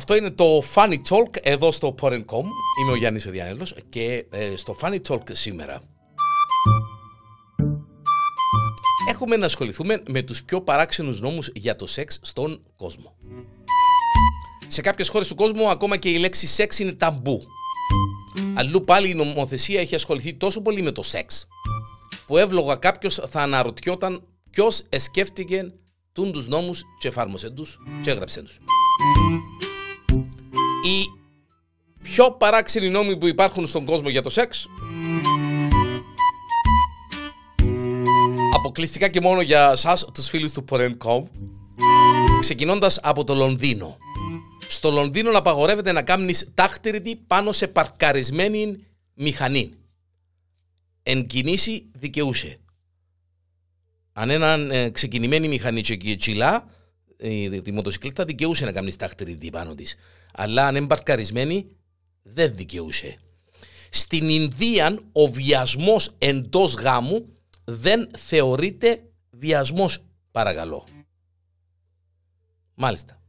αυτό είναι το Funny Talk εδώ στο Porn.com. Είμαι ο Γιάννης ο Διάνελος και ε, στο Funny Talk σήμερα έχουμε να ασχοληθούμε με τους πιο παράξενους νόμους για το σεξ στον κόσμο. Σε κάποιες χώρες του κόσμου ακόμα και η λέξη σεξ είναι ταμπού. Αλλού πάλι η νομοθεσία έχει ασχοληθεί τόσο πολύ με το σεξ που εύλογα κάποιος θα αναρωτιόταν ποιος εσκέφτηκε τούν τους νόμους και εφάρμοσε τους και έγραψε τους. Οι πιο παράξενοι νόμοι που υπάρχουν στον κόσμο για το σεξ αποκλειστικά και μόνο για σας τους φίλους του Porn.com ξεκινώντας από το Λονδίνο. Στο Λονδίνο απαγορεύεται να κάνεις τάχτηρητη πάνω σε παρκαρισμένη μηχανή. Εν κινήσει δικαιούσε. Αν έναν ε, ξεκινημένη μηχανή και τσιλά, η, τη μοτοσυκλέτα δικαιούσε να κάνεις τάχτηρητη πάνω της. Αλλά αν είναι παρκαρισμένη, δεν δικαιούσε. Στην Ινδία ο βιασμός εντός γάμου δεν θεωρείται βιασμός παρακαλώ. Μάλιστα.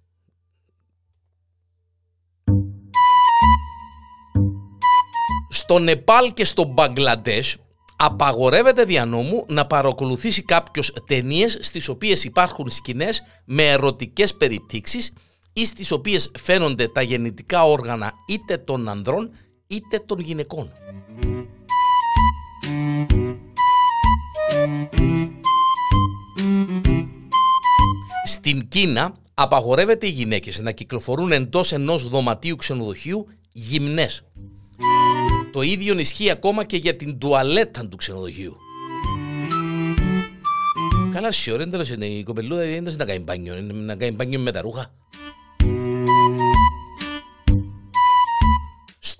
Στο Νεπάλ και στο Μπαγκλαντές απαγορεύεται δια νόμου να παρακολουθήσει κάποιος ταινίες στις οποίες υπάρχουν σκηνές με ερωτικές περιπτύξεις ή στις οποίες φαίνονται τα γεννητικά όργανα είτε των ανδρών είτε των γυναικών. Στην Κίνα απαγορεύεται οι γυναίκες να κυκλοφορούν εντός ενός δωματίου ξενοδοχείου γυμνές. Το ίδιο ισχύει ακόμα και για την τουαλέτα του ξενοδοχείου. Καλά, σε ώρα τέλος είναι η κοπελούδα δεν να κάνει μπάνιο, να κάνει μπάνιο με τα ρούχα.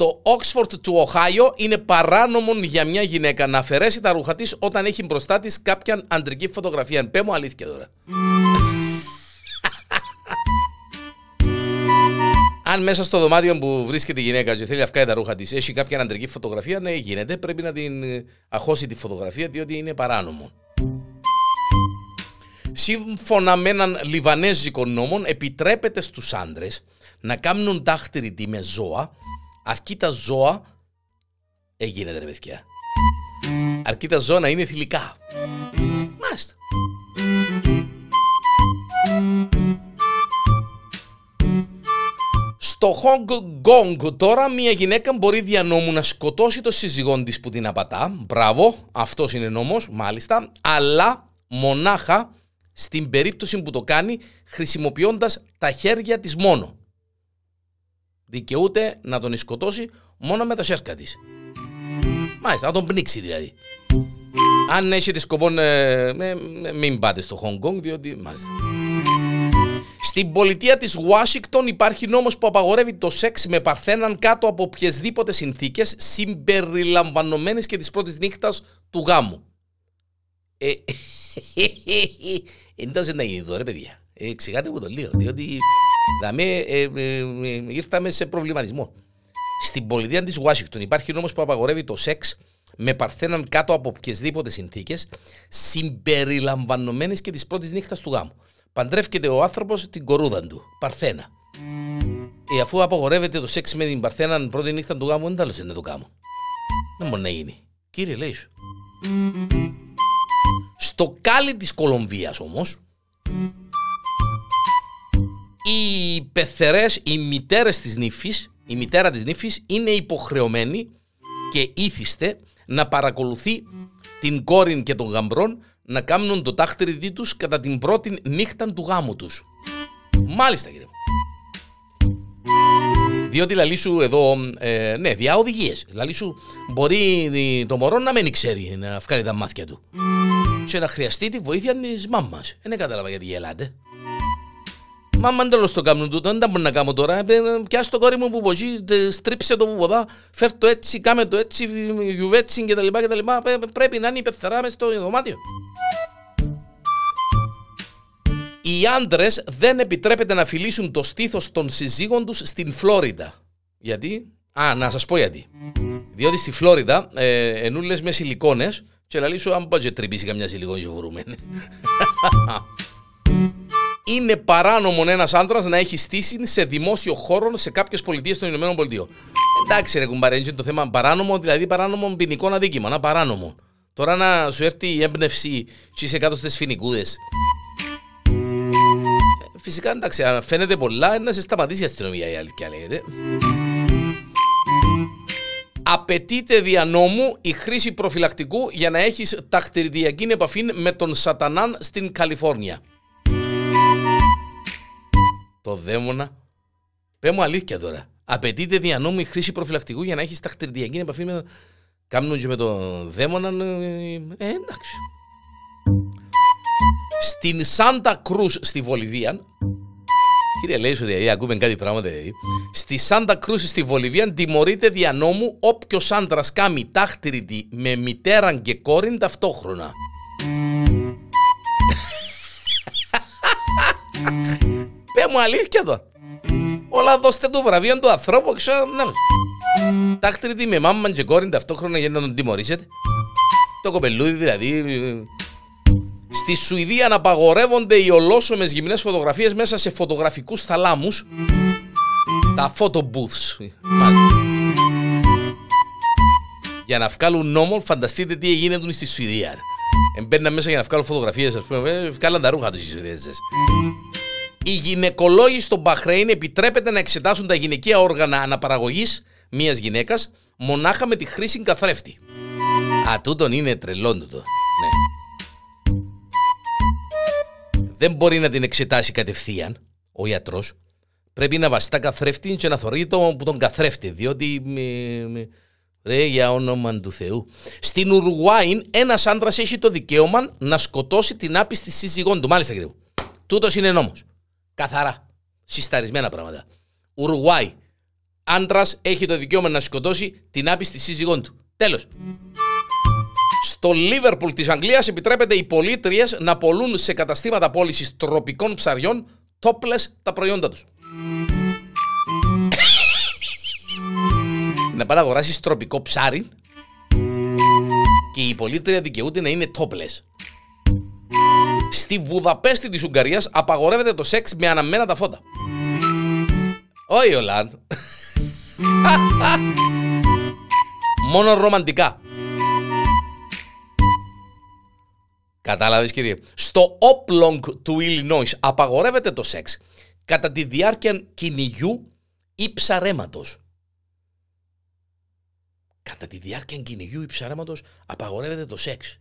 Στο Oxford του Οχάιο είναι παράνομο για μια γυναίκα να αφαιρέσει τα ρούχα της όταν έχει μπροστά της κάποια αντρική φωτογραφία. Πέ μου αλήθεια τώρα. Αν μέσα στο δωμάτιο που βρίσκεται η γυναίκα και θέλει να βγάλει τα ρούχα της έχει κάποια αντρική φωτογραφία, ναι, γίνεται. Πρέπει να την ε, αχώσει τη φωτογραφία διότι είναι παράνομο. Σύμφωνα με έναν Λιβανέζικο νόμο, επιτρέπεται στους άντρες να κάνουν τάχτηρη με ζώα, αρκεί τα ζώα. Έγινε ρε παιδιά. Αρκεί τα ζώα να είναι θηλυκά. Μάλιστα. Στο Hong Kong τώρα μια γυναίκα μπορεί δια νόμου να σκοτώσει το σύζυγό της που την απατά. Μπράβο, αυτός είναι νόμος, μάλιστα. Αλλά μονάχα στην περίπτωση που το κάνει χρησιμοποιώντας τα χέρια της μόνο. Δικαιούται να τον σκοτώσει μόνο με τα σέρκα της. Μάλιστα, να τον πνίξει δηλαδή. Αν έχετε σκοπό, ε, μην πάτε στο Hong Kong, διότι μάλιστα. Στην πολιτεία της Ουάσιγκτον υπάρχει νόμος που απαγορεύει το σεξ με παρθέναν κάτω από οποιασδήποτε συνθήκες συμπεριλαμβανομένες και της πρώτης νύχτας του γάμου. Ε, εντός να γίνει εδώ ρε παιδιά. Ε, ξηγάτε μου το λίγο, διότι δαμε, ε, ε, ε, ήρθαμε σε προβληματισμό. Στην πολιτεία της Ουάσιγκτον υπάρχει νόμος που απαγορεύει το σεξ με παρθέναν κάτω από οποιασδήποτε συνθήκες συμπεριλαμβανομένες και της πρώτης νύχτας του γάμου παντρεύκεται ο άνθρωπος την κορούδα του, Παρθένα. Ε, αφού απαγορεύεται το σεξ με την Παρθένα πρώτη νύχτα του γάμου, δεν θα να το κάνω. Δεν μπορεί να γίνει. Κύριε, λέει σου. Στο κάλι της Κολομβίας όμως, οι πεθερές, οι μητέρες της νύφης, η μητέρα της νύφης είναι υποχρεωμένη και ήθιστε να παρακολουθεί την κόρη και τον γαμπρόν να κάνουν το τάχτριδί τους κατά την πρώτη νύχτα του γάμου τους. Μάλιστα κύριε μου. Διότι λαλή σου εδώ, ε, ναι, διά οδηγίες. Λαλή σου μπορεί το μωρό να μην ξέρει να βγάλει τα μάτια του. Και να χρειαστεί τη βοήθεια της μάμας. Δεν κατάλαβα γιατί γελάτε. Μα αν τέλος το κάνουν τούτο, δεν τα μπορεί να κάνω τώρα. Ε, πιάσ' το κόρη μου που ποζεί, στρίψε το που ποδά, φέρ το έτσι, κάμε το έτσι, γιουβέτσι και τα λοιπά και τα λοιπά. Πρέπει να είναι η πεθερά μες στο δωμάτιο. Οι άντρες δεν επιτρέπεται να φιλήσουν το στήθος των συζύγων τους στην Φλόριντα. Γιατί; Α, να σας πω γιατί. Διότι στη Φλόριντα ε, ενούλες μες σιλικόνες και λέει σου αν πάει και τρυπήσει καμιά σιλικόνη και βρούμε. είναι παράνομο ένας άντρας να έχει στήσει σε δημόσιο χώρο σε κάποιες πολιτείες των Ηνωμένων Πολιτείων. Εντάξει, ρε κουμπαρέντζι, το θέμα παράνομο, δηλαδή παράνομο ποινικό αδίκημα. Να παράνομο. Τώρα να σου έρθει η έμπνευση και είσαι κάτω στις φοινικούδες. Ε, φυσικά εντάξει, αν φαίνεται πολλά, να σε σταματήσει η αστυνομία η αλήθεια λέγεται. Απαιτείται δια νόμου η χρήση προφυλακτικού για να έχεις ταχτηριδιακή επαφή με τον σατανάν στην Καλιφόρνια. Το δαίμονα. Πε μου αλήθεια τώρα. Απαιτείται δια νόμου η χρήση προφυλακτικού για να έχεις ταχτηριδιακή επαφή με τον... Κάμνουν και με τον δαίμονα. Ε, ε, εντάξει. Στην Σάντα Κρούς στη Βολιβία Κύριε Λέισο, δηλαδή, ακούμε κάτι πράγματα. Δηλαδή. Στη Σάντα Κρούση στη Βολιβία τιμωρείται δια νόμου όποιος άντρας κάνει τάχτηρητη με μητέρα και κόρη ταυτόχρονα. Πε μου αλήθεια εδώ. Όλα δώστε το βραβείο του ανθρώπου, ξέρω. Ναι. Τάχτηρητη με μάμα και κόρη ταυτόχρονα για να τον τιμωρήσετε. Το κοπελούδι δηλαδή Στη Σουηδία να απαγορεύονται οι ολόσωμες γυμνές φωτογραφίες μέσα σε φωτογραφικούς θαλάμους. Τα photo booths. Για να βγάλουν νόμο, φανταστείτε τι έγινε στη Σουηδία. Εμπαίρναν μέσα για να βγάλουν φωτογραφίες, ας πούμε, ε, βγάλαν τα ρούχα τους οι Σουηδέζες. Οι γυναικολόγοι στο Μπαχρέιν επιτρέπεται να εξετάσουν τα γυναικεία όργανα αναπαραγωγής μιας γυναίκας μονάχα με τη χρήση καθρέφτη. Α, τούτον είναι τρελό τούτο. Ναι δεν μπορεί να την εξετάσει κατευθείαν ο ιατρό. Πρέπει να βαστά καθρέφτη και να θωρεί το, που τον καθρέφτη, διότι. ρε, για όνομα του Θεού. Στην Ουρουάη, ένας άντρας έχει το δικαίωμα να σκοτώσει την άπιστη σύζυγόν του. Μάλιστα, κύριε μου. Τούτος είναι νόμος. Καθαρά. Συσταρισμένα πράγματα. Ουρουάη. Άντρας έχει το δικαίωμα να σκοτώσει την άπιστη σύζυγόν του. Τέλος. Στο Λίβερπουλ της Αγγλίας επιτρέπεται οι πολίτριες να πολλούν σε καταστήματα πώλησης τροπικών ψαριών τόπλες τα προϊόντα τους. να πάει να αγοράσει τροπικό ψάρι και η πολίτρια δικαιούται να είναι τόπλες. Στη Βουδαπέστη της Ουγγαρίας απαγορεύεται το σεξ με αναμένα τα φώτα. Όχι Ολάν. Μόνο ρομαντικά. Κατάλαβες, κύριε. Στο Oplong του Illinois απαγορεύεται το σεξ κατά τη διάρκεια κυνηγιού ή ψαρέματο. Κατά τη διάρκεια κυνηγιού ή ψαρέματο απαγορεύεται το σεξ.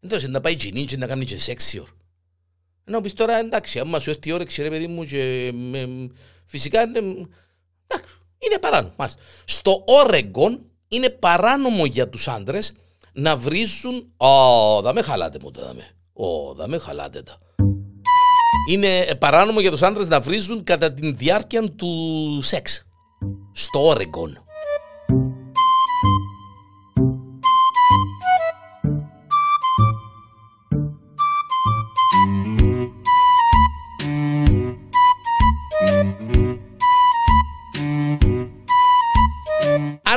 Δεν να πάει και να κάνει και σεξ ώρα. Ενώ πεις τώρα εντάξει, άμα σου έρθει η ώρα, ξέρει παιδί μου, και, με, φυσικά είναι, είναι παράνομο. Στο Oregon είναι παράνομο για τους άντρες να βρίζουν. Ω, θα με χαλάτε μου τα δάμε. Ω, θα με χαλάτε τα. Είναι παράνομο για τους άντρες να βρίζουν κατά τη διάρκεια του σεξ. Στο Όρεγκον.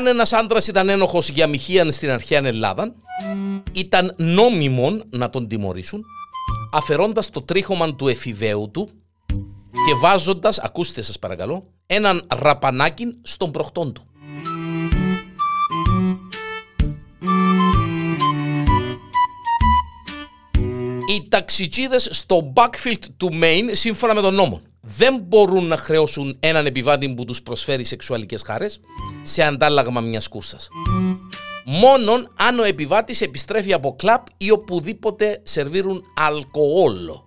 Αν ένας άντρας ήταν ένοχος για μοιχείαν στην αρχαία Ελλάδα, ήταν νόμιμον να τον τιμωρήσουν, αφαιρώντας το τρίχωμα του εφηβαίου του και βάζοντας, ακούστε σας παρακαλώ, έναν ραπανάκι στον προχτόν του. Οι ταξιτζίδες στο backfield του Maine, σύμφωνα με τον νόμο, δεν μπορούν να χρεώσουν έναν επιβάτη που τους προσφέρει σεξουαλικές χάρες σε αντάλλαγμα μιας κούρσας. Μόνον αν ο επιβάτης επιστρέφει από κλαπ ή οπουδήποτε σερβίρουν αλκοόλο.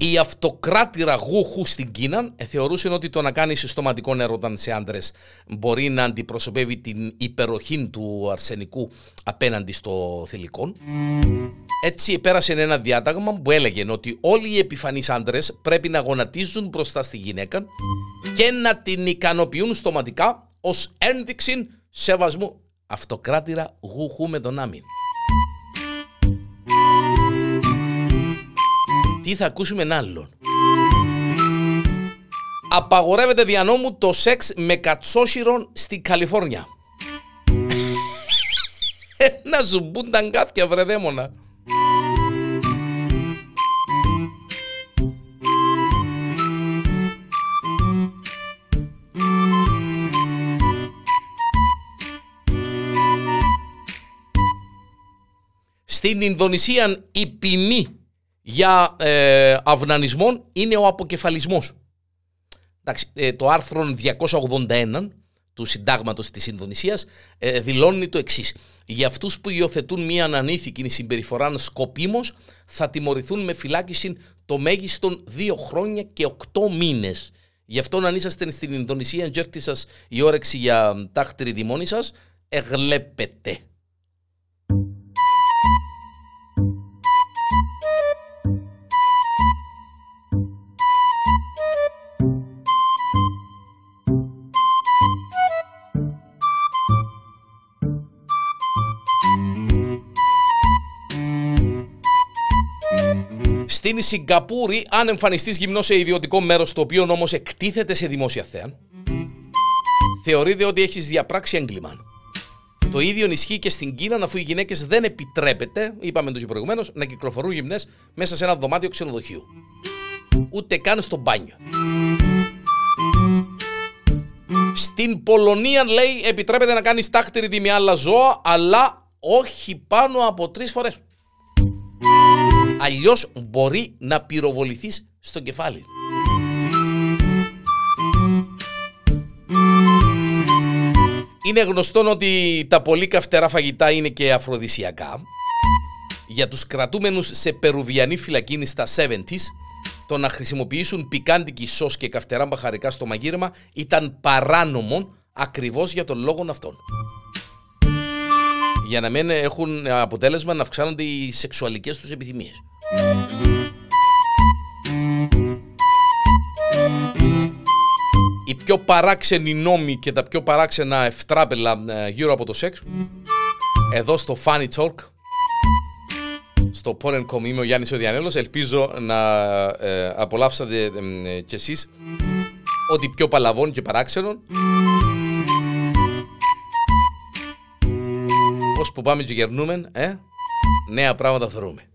Η αυτοκράτηρα γούχου στην Κίνα θεωρούσε ότι το να κάνεις στοματικό έρωτα σε άντρες μπορεί να αντιπροσωπεύει την υπεροχή του αρσενικού απέναντι στο θηλυκό. Έτσι πέρασε ένα διάταγμα που έλεγε ότι όλοι οι επιφανείς άντρες πρέπει να γονατίζουν μπροστά στη γυναίκα και να την ικανοποιούν στοματικά ως ένδειξη σεβασμού. Αυτοκράτηρα γούχου με τον άμυν. Τι θα ακούσουμε άλλον. Απαγορεύεται δια νόμου το σεξ με κατσόσυρον στη Καλιφόρνια. Να σου μπουν τα αγκάθια βρε δαίμονα. Στην Ινδονησία η ποινή για ε, αυνανισμό είναι ο αποκεφαλισμός. Εντάξει, ε, το άρθρο 281 του συντάγματος της Ινδονησίας ε, δηλώνει το εξής. Για αυτούς που υιοθετούν μια ανανήθικη συμπεριφορά σκοπίμως θα τιμωρηθούν με φυλάκιση το μέγιστον δύο χρόνια και οκτώ μήνες. Γι' αυτό αν είσαστε στην Ινδονησία και σας η όρεξη για τάχτηρη δημόνη σας, εγλέπετε. Στην Σιγκαπούρη, αν εμφανιστείς γυμνός σε ιδιωτικό μέρος το οποίο όμως εκτίθεται σε δημόσια θέα, θεωρείται ότι έχεις διαπράξει έγκλημα. Το ίδιο ισχύει και στην Κίνα, αφού οι γυναίκες δεν επιτρέπεται, είπαμε το και προηγουμένως, να κυκλοφορούν γυμνές μέσα σε ένα δωμάτιο ξενοδοχείου. Ούτε καν στο μπάνιο. Στην Πολωνία, λέει, επιτρέπεται να κάνεις τάχτηρη με άλλα ζώα, αλλά όχι πάνω από τρεις φορές. Αλλιώς μπορεί να πυροβοληθείς στο κεφάλι. Είναι γνωστό ότι τα πολύ καυτερά φαγητά είναι και αφροδισιακά. Για τους κρατούμενους σε περουβιανή φυλακίνη στα 70s, το να χρησιμοποιήσουν πικάντικη σως και καυτερά μπαχαρικά στο μαγείρεμα ήταν παράνομο ακριβώς για τον λόγο αυτόν για να μην έχουν αποτέλεσμα να αυξάνονται οι σεξουαλικές τους επιθυμίες. Οι πιο παράξενοι νόμοι και τα πιο παράξενα ευτράπελα ε, γύρω από το σεξ. Εδώ στο Funny Talk. Στο Porn.com είμαι ο Γιάννης Οδιανέλος. Ελπίζω να ε, απολαύσατε ε, κι εσείς ό,τι πιο παλαβών και παράξενων. Πώς που πάμε και γερνούμε, ε, νέα πράγματα θεωρούμε.